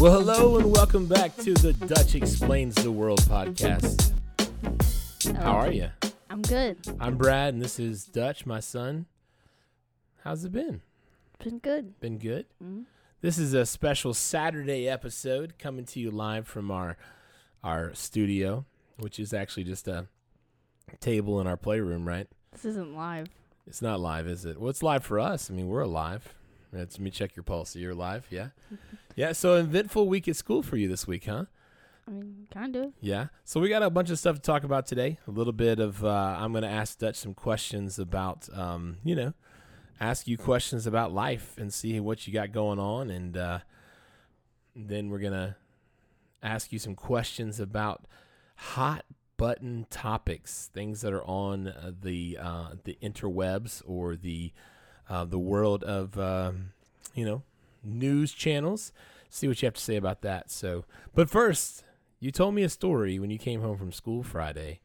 Well, hello and welcome back to the Dutch Explains the World podcast. How are you? I'm good. I'm Brad, and this is Dutch, my son. How's it been? Been good. Been good? Mhm. This is a special Saturday episode coming to you live from our our studio, which is actually just a table in our playroom, right? This isn't live. It's not live, is it? Well, it's live for us. I mean, we're alive. Let me check your pulse. You're live, yeah? yeah, so eventful week at school for you this week, huh? I mean, kind of. Yeah. So we got a bunch of stuff to talk about today. A little bit of uh, I'm going to ask Dutch some questions about, um, you know, ask you questions about life and see what you got going on, and uh, then we're gonna ask you some questions about hot button topics, things that are on uh, the uh, the interwebs or the uh, the world of um, you know news channels. See what you have to say about that. So, but first, you told me a story when you came home from school Friday,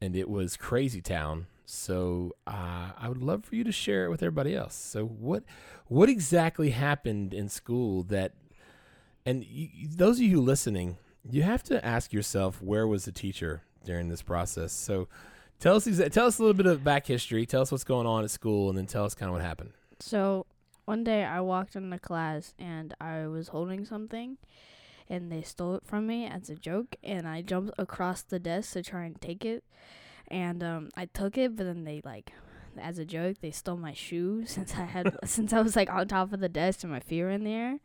and it was crazy town. So uh, I would love for you to share it with everybody else. So what what exactly happened in school that, and you, those of you listening, you have to ask yourself where was the teacher during this process. So tell us exa- tell us a little bit of back history. Tell us what's going on at school, and then tell us kind of what happened. So one day I walked into class and I was holding something, and they stole it from me as a joke, and I jumped across the desk to try and take it, and um, I took it, but then they like. As a joke, they stole my shoe since I had since I was like on top of the desk and my feet were in the air,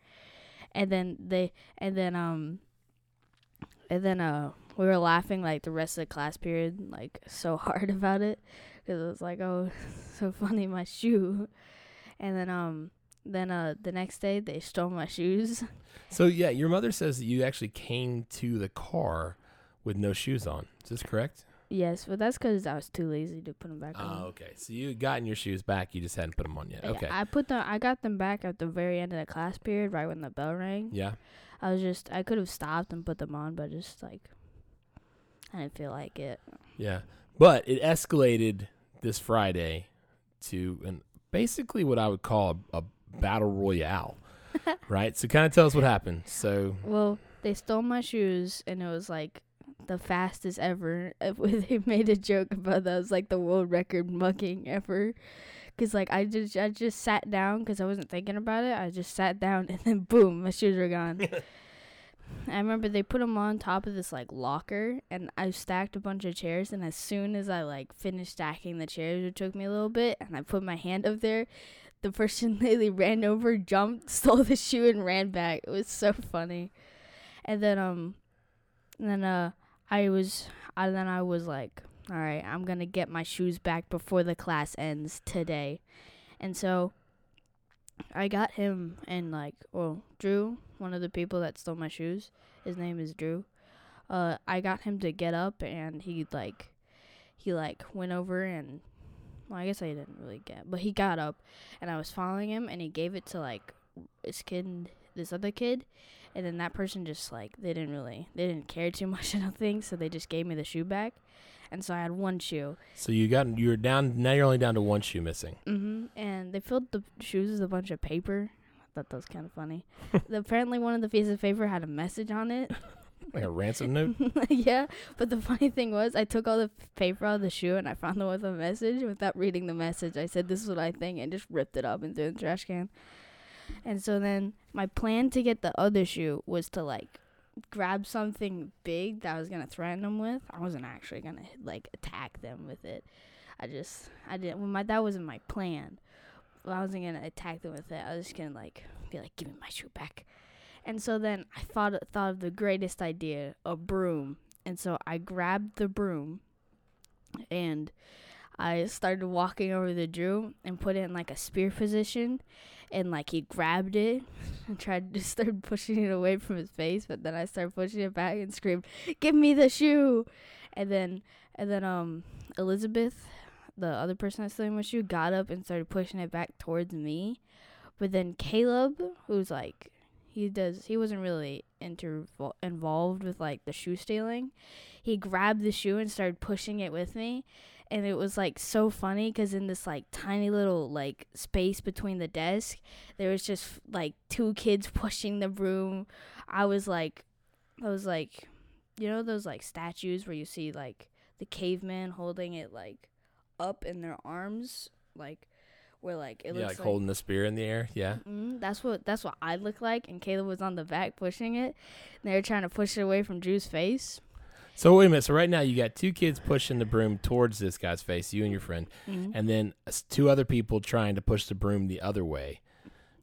and then they and then um and then uh we were laughing like the rest of the class period like so hard about it because it was like oh so funny my shoe and then um then uh the next day they stole my shoes So yeah, your mother says that you actually came to the car with no shoes on. Is this correct? yes but that's because i was too lazy to put them back on. Oh, okay. So you had gotten your shoes back, you just hadn't put them on yet. Yeah, Okay. i put them i got them back at the very end of the class period right when the bell rang Yeah. i was just i could have stopped and put them on but just like i didn't feel like it Yeah. But it escalated this Friday to an basically what I would call a, a battle royale. right? So kind of tell us what happened. So Well, they stole my shoes, and it was like the fastest ever. They made a joke about that. It was like the world record mugging ever. Cause like I just I just sat down because I wasn't thinking about it. I just sat down and then boom, my shoes were gone. I remember they put them on top of this like locker, and I stacked a bunch of chairs. And as soon as I like finished stacking the chairs, it took me a little bit, and I put my hand up there. The person literally ran over, jumped, stole the shoe, and ran back. It was so funny. And then um, and then uh, I was, I then I was like, all right, I'm gonna get my shoes back before the class ends today. And so I got him and like, well, Drew, one of the people that stole my shoes. His name is Drew. Uh, I got him to get up and he like, he like went over and, well, I guess I didn't really get, but he got up and I was following him and he gave it to like this kid, this other kid, and then that person just like they didn't really, they didn't care too much, I don't think, so they just gave me the shoe back, and so I had one shoe. so you got you're down now you're only down to one shoe missing. Mm-hmm. And they filled the shoes with a bunch of paper. Thought that was kind of funny. Apparently, one of the pieces of paper had a message on it. Like a ransom note? yeah, but the funny thing was, I took all the paper out of the shoe and I found the one with a message. Without reading the message, I said, "This is what I think," and just ripped it up and threw it in the trash can. And so then my plan to get the other shoe was to like grab something big that I was gonna threaten them with. I wasn't actually gonna like attack them with it. I just I didn't. Well, my that wasn't my plan. Well, I wasn't gonna attack them with it. I was just gonna like be like, "Give me my shoe back." And so then I thought thought of the greatest idea, a broom. And so I grabbed the broom and I started walking over the Drew and put it in like a spear position and like he grabbed it and tried to start pushing it away from his face, but then I started pushing it back and screamed, Give me the shoe and then and then um Elizabeth, the other person that's stealing my shoe, got up and started pushing it back towards me. But then Caleb, who's like he does he wasn't really inter- involved with like the shoe stealing. He grabbed the shoe and started pushing it with me and it was like so funny because in this like tiny little like space between the desk, there was just like two kids pushing the broom. I was like, I was like, you know those like statues where you see like the caveman holding it like up in their arms, like where like it yeah, looks like, holding the spear in the air. Yeah. Mm, that's what that's what I look like, and Caleb was on the back pushing it. And they were trying to push it away from Drew's face. So wait a minute. So right now you got two kids pushing the broom towards this guy's face, you and your friend, Mhm. and then two other people trying to push the broom the other way.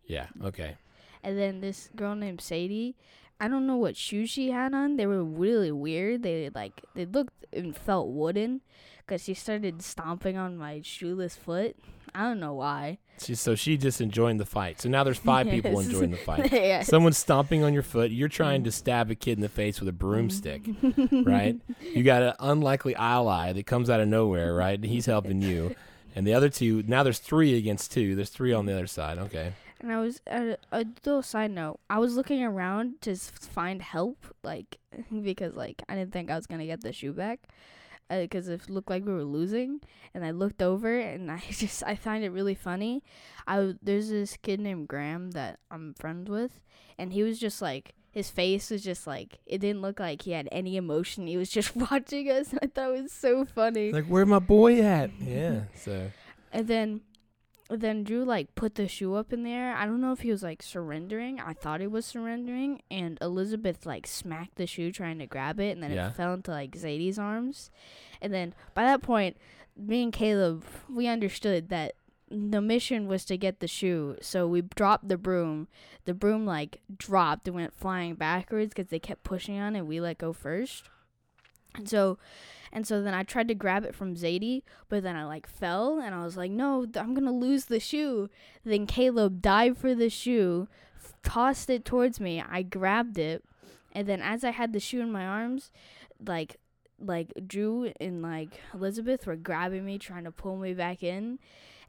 Yeah. Okay. And then this girl named Sadie, I don't know what shoes she had on. They were really weird. They like they looked and felt wooden, cause she started stomping on my shoeless foot. I don't know why. She, so she just enjoying the fight. So now there's five people enjoying the fight. yes. Someone's stomping on your foot. You're trying to mm. stab a kid in the face with a broomstick, right? You got an unlikely ally that comes out of nowhere, right? He's helping you. And the other two, now there's three against two. There's three on the other side. Okay. And I was uh, a little side note. I was looking around to find help, like because like I didn't think I was gonna get the shoe back, because it looked like we were losing. And I looked over, and I just I find it really funny. I there's this kid named Graham that I'm friends with, and he was just like his face was just like it didn't look like he had any emotion. He was just watching us, and I thought it was so funny. Like, where my boy at? Yeah. So And then then Drew like put the shoe up in the air. I don't know if he was like surrendering. I thought he was surrendering and Elizabeth like smacked the shoe trying to grab it and then Yeah. it fell into like Zadie's arms. And then by that point, me and Caleb we understood that the mission was to get the shoe. So we dropped the broom. The broom like dropped and went flying backwards cuz they kept pushing on it. We let go first. And so and so then I tried to grab it from Zadie, but then I like fell and I was like, no, I'm gonna lose the shoe. Then Caleb dived for the shoe, tossed it towards me. I grabbed it, and then as I had the shoe in my arms, like like Drew and like Elizabeth were grabbing me, trying to pull me back in.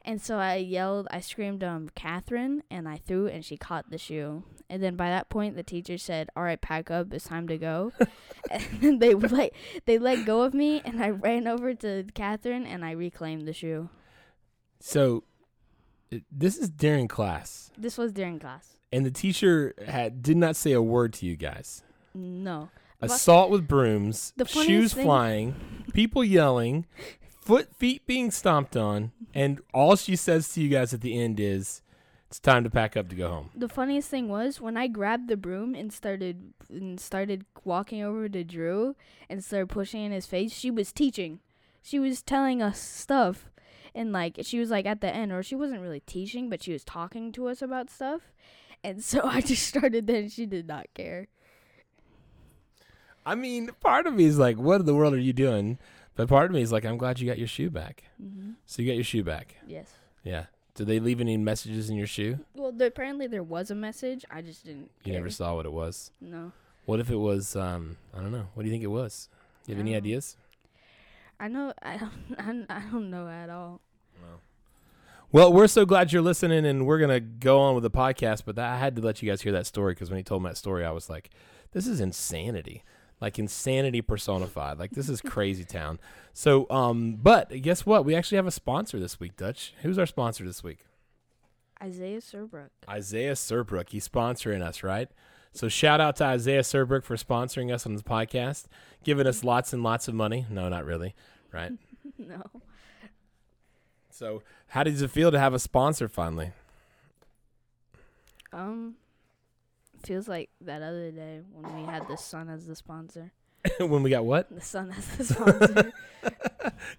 And so I yelled, I screamed, um, Catherine, and I threw and she caught the shoe. And then by that point, the teacher said, "All right, pack up. It's time to go." and then they like they let go of me, and I ran over to Catherine, and I reclaimed the shoe. So this is during class, This was during class. and the teacher had did not say a word to you guys. No, Assault with brooms, shoes thing- flying, people yelling, foot feet being stomped on, and all she says to you guys at the end is, "It's time to pack up to go home." the funniest thing was when I grabbed the broom and started and started walking over to Drew and started pushing in his face. She was teaching. She was telling us stuff, and like she was like at the end, or she wasn't really teaching, but she was talking to us about stuff. And so I just started then. She did not care. I mean, part of me is like, "What in the world are you doing?" But part of me is like, "I'm glad you got your shoe back." hmm So you got your shoe back. Yes. Yeah. Did they leave any messages in your shoe? Well, there, apparently there was a message. I just didn't. You never saw what it was. No. What if it was? Um, I don't know. What do you think it was? You have any Um, ideas? I know. I don't. I, I don't know at all. Well, we're so glad you're listening, and we're gonna go on with the podcast. But that, I had to let you guys hear that story because when he told me that story, I was like, "This is insanity." Like insanity personified. Like this is crazy town. So, um, but guess what? We actually have a sponsor this week, Dutch. Who's our sponsor this week? Isaiah Serbrook. Isaiah Serbrook. He's sponsoring us, right? So shout out to Isaiah Serbrook for sponsoring us on the podcast, giving us lots and lots of money. No, not really, right? no. So how does it feel to have a sponsor finally? Um, feels like that other day when we had the sun as the sponsor. when we got what? The sun as the sponsor.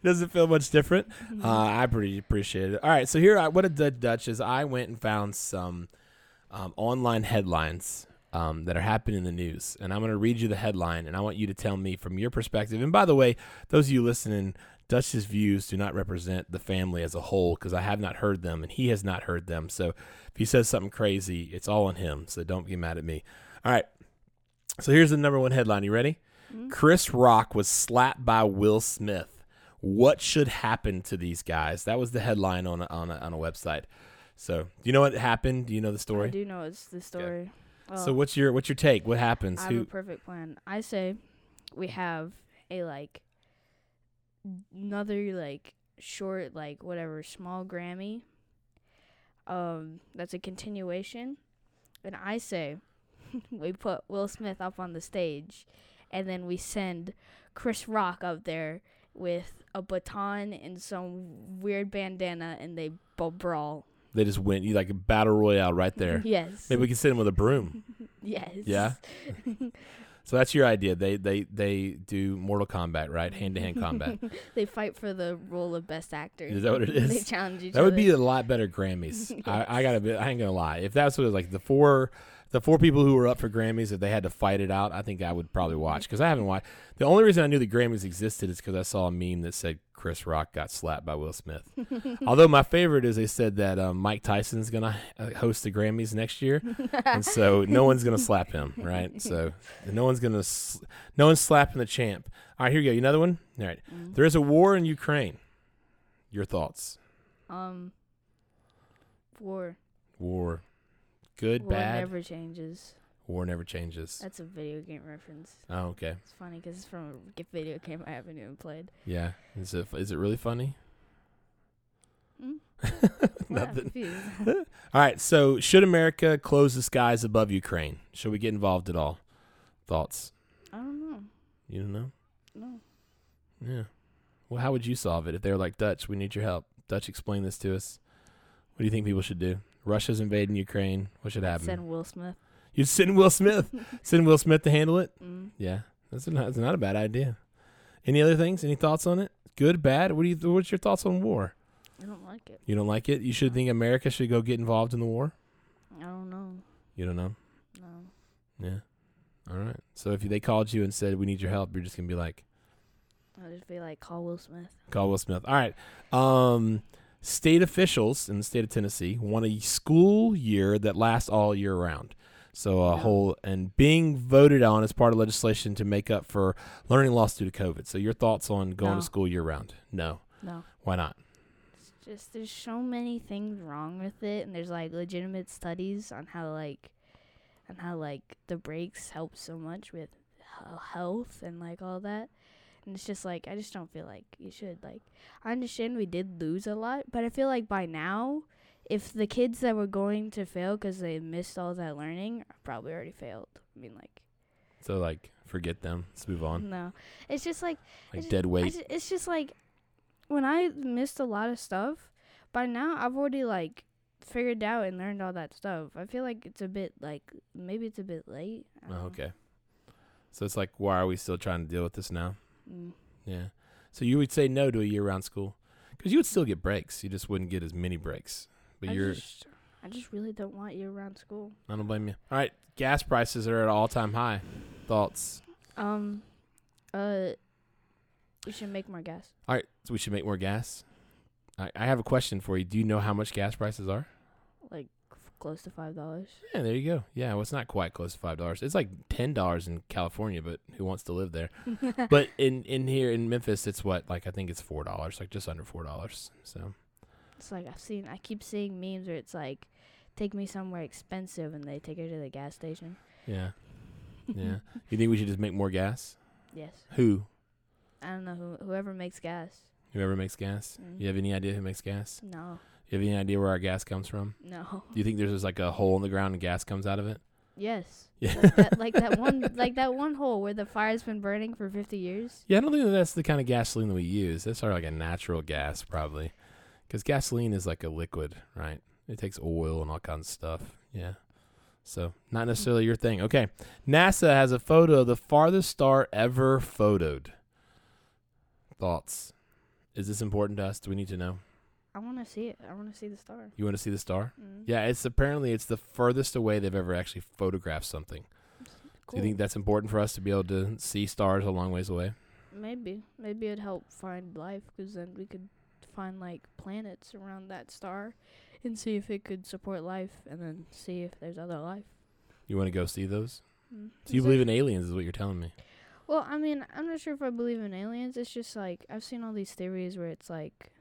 Does it feel much different? Uh, I pretty appreciate it. All right, so here, I, what I did, Dutch, is I went and found some um, online headlines um, that are happening in the news, and I'm going to read you the headline, and I want you to tell me from your perspective. And by the way, those of you listening, Dutch's views do not represent the family as a whole because I have not heard them, and he has not heard them. So if he says something crazy, it's all on him. So don't be mad at me. All right. So here's the number one headline. You ready? Mhm. Chris Rock was slapped by Will Smith. What should happen to these guys? That was the headline on a, on a, on a website. So, do you know what happened? Do you know the story? I do know it's the story. So, Well, what's your what's your take? What happens? I have a perfect plan. I say we have a like another like short like whatever small Grammy. Um, that's a continuation, and I say we put Will Smith up on the stage, and then we send Chris Rock up there with a baton and some weird bandana, and they b- brawl. They just went you like a battle royale right there. Yes. Maybe we can send him with a broom. Yes. Yeah? So that's your idea. They they they do Mortal Kombat, right? Hand to hand combat. they fight for the role of best actor. Is that what it is? They challenge each That would be a lot better Grammys. I, I gotta be. I ain't gonna lie. If that's what it was like, the four, the four people who were up for Grammys, if they had to fight it out, I think I would probably watch because I haven't watched. The only reason I knew the Grammys existed is because I saw a meme that said Chris Rock got slapped by Will Smith. Although my favorite is they said that um, Mike Tyson's gonna uh, host the Grammys next year, and so no one's gonna slap him, right? So no one's gonna, s- no one's slapping the champ. All right, here you go. Another one. All right, Mm. there is a war in Ukraine. Your thoughts? Um. War. War. Good, War bad. never changes. War never changes. That's a video game reference. Oh, okay. It's funny because it's from a video game I haven't even played. Yeah. Is it is it really funny? Mm? Nothing. All right. So, should America close the skies above Ukraine? Should we get involved at all? Thoughts? I don't know. You don't know? No. Yeah. Well, how would you solve it if they were like Dutch? We need your help. Dutch, explain this to us. What do you think people should do? Russia's invading Ukraine. What should happen? Send Will Smith. You send Will Smith. send Will Smith to handle it. Mm. Yeah, that's not, that's not a bad idea. Any other things? Any thoughts on it? Good, bad? What do you? What's your thoughts on war? I don't like it. You don't like it? You should think America should go get involved in the war. I don't know. You don't know? No. Yeah. All right. So if they called you and said we need your help, you're just gonna be like, I'll just be like, call Will Smith. call Will Smith. All right. Um, state officials in the state of Tennessee want a school year that lasts all year round. So a No. whole and being voted on as part of legislation to make up for learning loss due to COVID. So your thoughts on going No. to school year round? No. No. Why not? It's just there's so many things wrong with it, and there's like legitimate studies on how like, on how like the breaks help so much with health and like all that. And it's just like I just don't feel like you should like. I understand we did lose a lot, but I feel like by now, if the kids that were going to fail because they missed all that learning, probably already failed. I mean, like So like forget them. Let's move on. no, it's just like Like dead I weight. ju- it's just like when I missed a lot of stuff. By now, I've already like figured out and learned all that stuff. I feel like it's a bit like maybe it's a bit late. Oh, know. okay. So it's like, why are we still trying to deal with this now? Mm. Yeah. So you would say no to a year-round school because you would still get breaks. You just wouldn't get as many breaks. But I you're, just, I just really don't want year-round school. I don't blame you. All right, gas prices are at all-time high. Thoughts? Um, uh, we should make more gas. All right, so we should make more gas. I, I have a question for you. Do you know how much gas prices are? Close to five dollars. Yeah, there you go. Yeah, well, it's not quite close to five dollars. It's like ten dollars in California, but who wants to live there? but in in here in Memphis, it's what like I think it's four dollars, like just under four dollars. So It's like I've seen. I keep seeing memes where it's like, take me somewhere expensive, and they take her to the gas station. yeah, yeah. you think we should just make more gas? Yes. Who? I don't know who whoever makes gas. Whoever makes gas. Mm. You have any idea who makes gas? No, You have any idea where our gas comes from? no. Do you think there's just like a hole in the ground and gas comes out of it? Yes. Yeah. Like that, like that one, like that one hole where the fire's been burning for fifty years. Yeah, I don't think that that's the kind of gasoline that we use. That's sort of like a natural gas, probably, because gasoline is like a liquid, right? It takes oil and all kinds of stuff. Yeah, so not necessarily your thing. Okay, NASA has a photo of the farthest star ever photoed. Thoughts? Is this important to us? Do we need to know? I want to see it. I want to see the star. You want to see the star? Mm. Yeah, it's apparently it's the furthest away they've ever actually photographed something. Cool. Do you think that's important for us to be able to see stars a long ways away? Maybe, maybe it'd help find life, 'cause then we could find like planets around that star, and see if it could support life, and then see if there's other life. You want to go see those? Mm. So you Is believe in aliens? Is what you're telling me? Well, I mean, I'm not sure if I believe in aliens. It's just like I've seen all these theories where it's like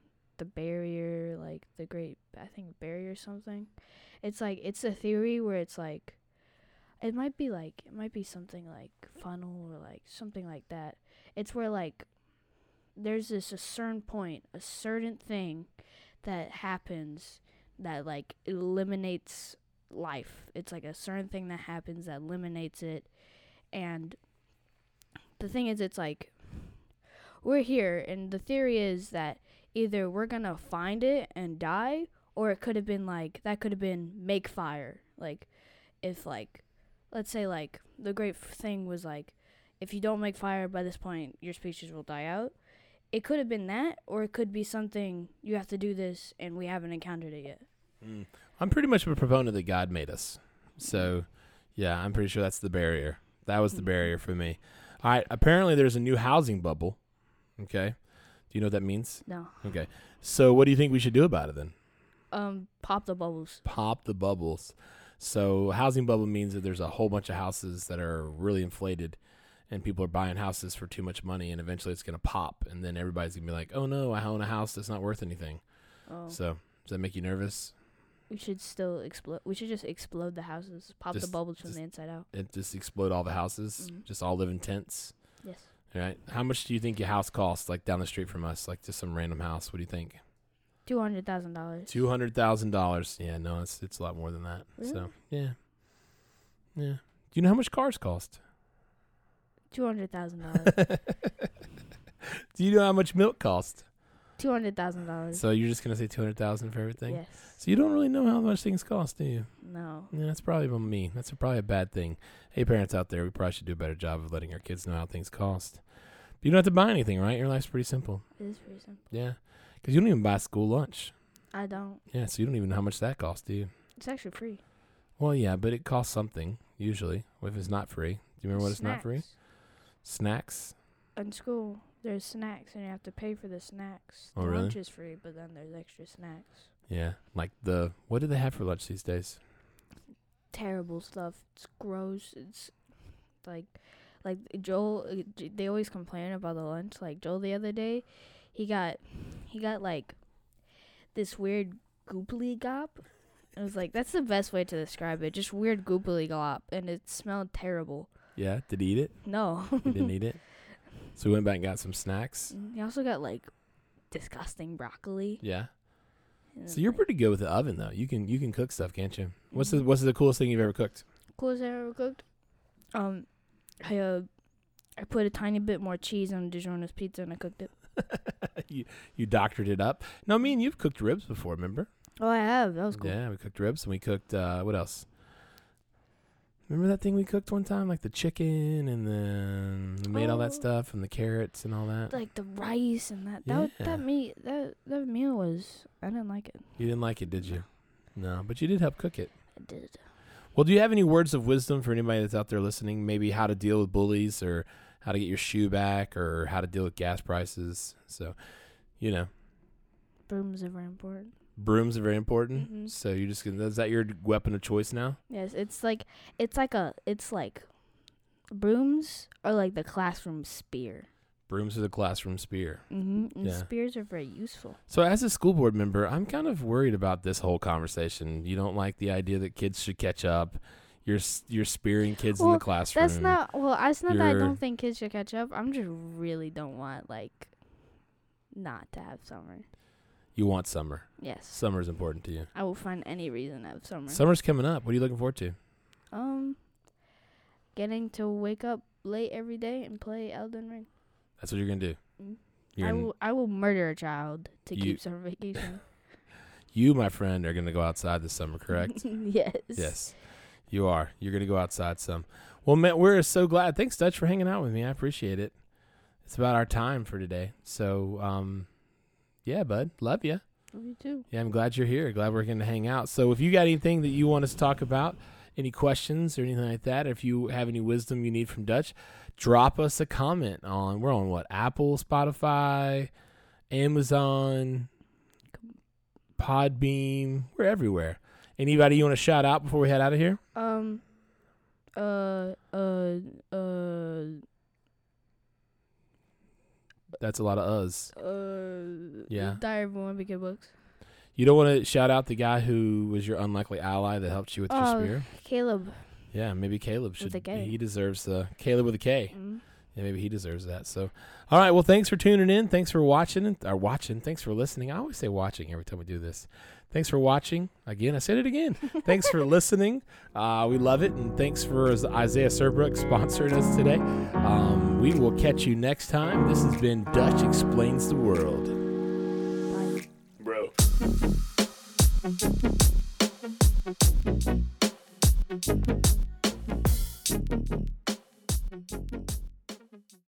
the barrier, like the Great, I think barrier something. It's like it's a theory where it's like it might be like it might be something like funnel or like something like that. It's where like there's this a certain point, a certain thing that happens that like eliminates life. It's like a certain thing that happens that eliminates it. And the thing is it's like we're here and the theory is that either we're to find it and die or it could have been like that could have been make fire. Like if like let's say like the great thing was like if you don't make fire by this point your species will die out it could have been that or it could be something you have to do this and we haven't encountered it yet Mm. I'm pretty much a proponent that God made us. So, yeah, I'm pretty sure that's the barrier. That was the Mhm. barrier for me. All right. Apparently, there's a new housing bubble. Okay. Do you know what that means? no Okay. So, what do you think we should do about it then? um pop the bubbles Pop the bubbles. So, housing bubble means that there's a whole bunch of houses that are really inflated and people are buying houses for too much money and eventually it's going to pop and then everybody's going to be like, "Oh no, I own a house that's not worth anything." oh So, does that make you nervous? we should still explode we should just explode the houses pop the Just- bubbles from just- the inside out It just explode all the houses, Mhm. just all live in tents. yes right. How much do you think your house costs, like down the street from us, like just some random house? What do you think? two hundred thousand dollars Two hundred thousand dollars. Yeah, no, it's it's a lot more than that. So yeah, yeah. Do you know how much cars cost? two hundred thousand dollars do you know how much milk costs? Two hundred thousand dollars So you're just gonna say two hundred thousand for everything? yes So you don't really know how much things cost, do you? no Yeah, that's probably on me. That's probably a bad thing. Hey, parents out there, we probably should do a better job of letting our kids know how things cost. But you don't have to buy anything, right? Your life's pretty simple. it is pretty simple Yeah, because you don't even buy school lunch. i don't Yeah, so you don't even know how much that costs, do you? it's actually free Well, yeah, but it costs something usually. If it's not free, do you remember what it's not free? Snacks. Snacks. in school there's snacks and you have to pay for the snacks. Oh, the really? lunch is free, but then there's extra snacks. Yeah, like the what do they have for lunch these days? Terrible stuff. It's gross. It's like like Joel uh, they always complain about the lunch. Like Joel the other day, he got he got like this weird gooply gop. It was like that's the best way to describe it. Just weird gooply gop, and it smelled terrible. Yeah, did he eat it? No. He didn't eat it. So we went back and got some snacks. he also got like disgusting broccoli. Yeah. So you're like- pretty good with the oven though. You can you can cook stuff, can't you? What's the Mhm. what's the coolest thing you've ever cooked? coolest I ever cooked. Um, I uh, I put a tiny bit more cheese on DiGiorno's pizza and I cooked it. you you doctored it up. No, me and you've cooked ribs before, remember? Oh, I have. That was cool. Yeah, we cooked ribs and we cooked uh what else? Remember that thing we cooked one time, like the chicken and then we made all that Oh. stuff and the carrots and all that. Like the rice and that. That Yeah. that meat that that meal was. I didn't like it. You didn't like it, did you? No, but you did help cook it. I did. Well, do you have any words of wisdom for anybody that's out there listening? Maybe how to deal with bullies or how to get your shoe back or how to deal with gas prices. So, you know, Brooms are important. Brooms are very important. Mhm. So you're just gonna, is that your weapon of choice now? Yes, it's like it's like a it's like brooms are like the classroom spear. Brooms are the classroom spear. Mm-hmm. And Yeah. spears are very useful. So as a school board member, I'm kind of worried about this whole conversation. You don't like the idea that kids should catch up. You're you're spearing kids in the classroom. That's not well. It's not that I don't think kids should catch up. I'm just really don't want like not to have summer. You want summer. Yes, Summer's important to you. I will find any reason of summer. Summer's coming up. What are you looking forward to? um, getting to wake up late every day and play Elden Ring. That's what you're gonna do. Mm. You're I will. I will murder a child to You- keep summer vacation. you, my friend, are gonna go outside this summer, correct? yes. Yes, you are. You're going to go outside some. Well, man, we're so glad. Thanks, Dutch, for hanging out with me. I appreciate it. It's about our time for today. So, um, yeah, bud, love you. Me too. Yeah, I'm glad you're here. Glad we're going to hang out. So, if you got anything that you want us to talk about, any questions or anything like that, or if you have any wisdom you need from Dutch, drop us a comment on. We're on what? Apple, Spotify, Amazon, Podbean. We're everywhere. Anybody you want to shout out before we head out of here? Um. Uh. Uh. Uh. That's a lot of us. Uh. Yeah. Diary of a Wimpy Kid books. You don't want to shout out the guy who was your unlikely ally that helped you with your Oh, spear? Caleb. Yeah, maybe Caleb With should. He deserves the Caleb with a K. Mm. Yeah, maybe he deserves that. So, all right. Well, thanks for tuning in. Thanks for watching or watching. Thanks for listening. I always say watching every time we do this. Thanks for watching. Again, I said it again. Thanks for listening. Uh, we love it. And thanks for Isaiah Serbrook sponsoring us today. Um, we will catch you next time. This has been Dutch Explains the World. Bye. Bro.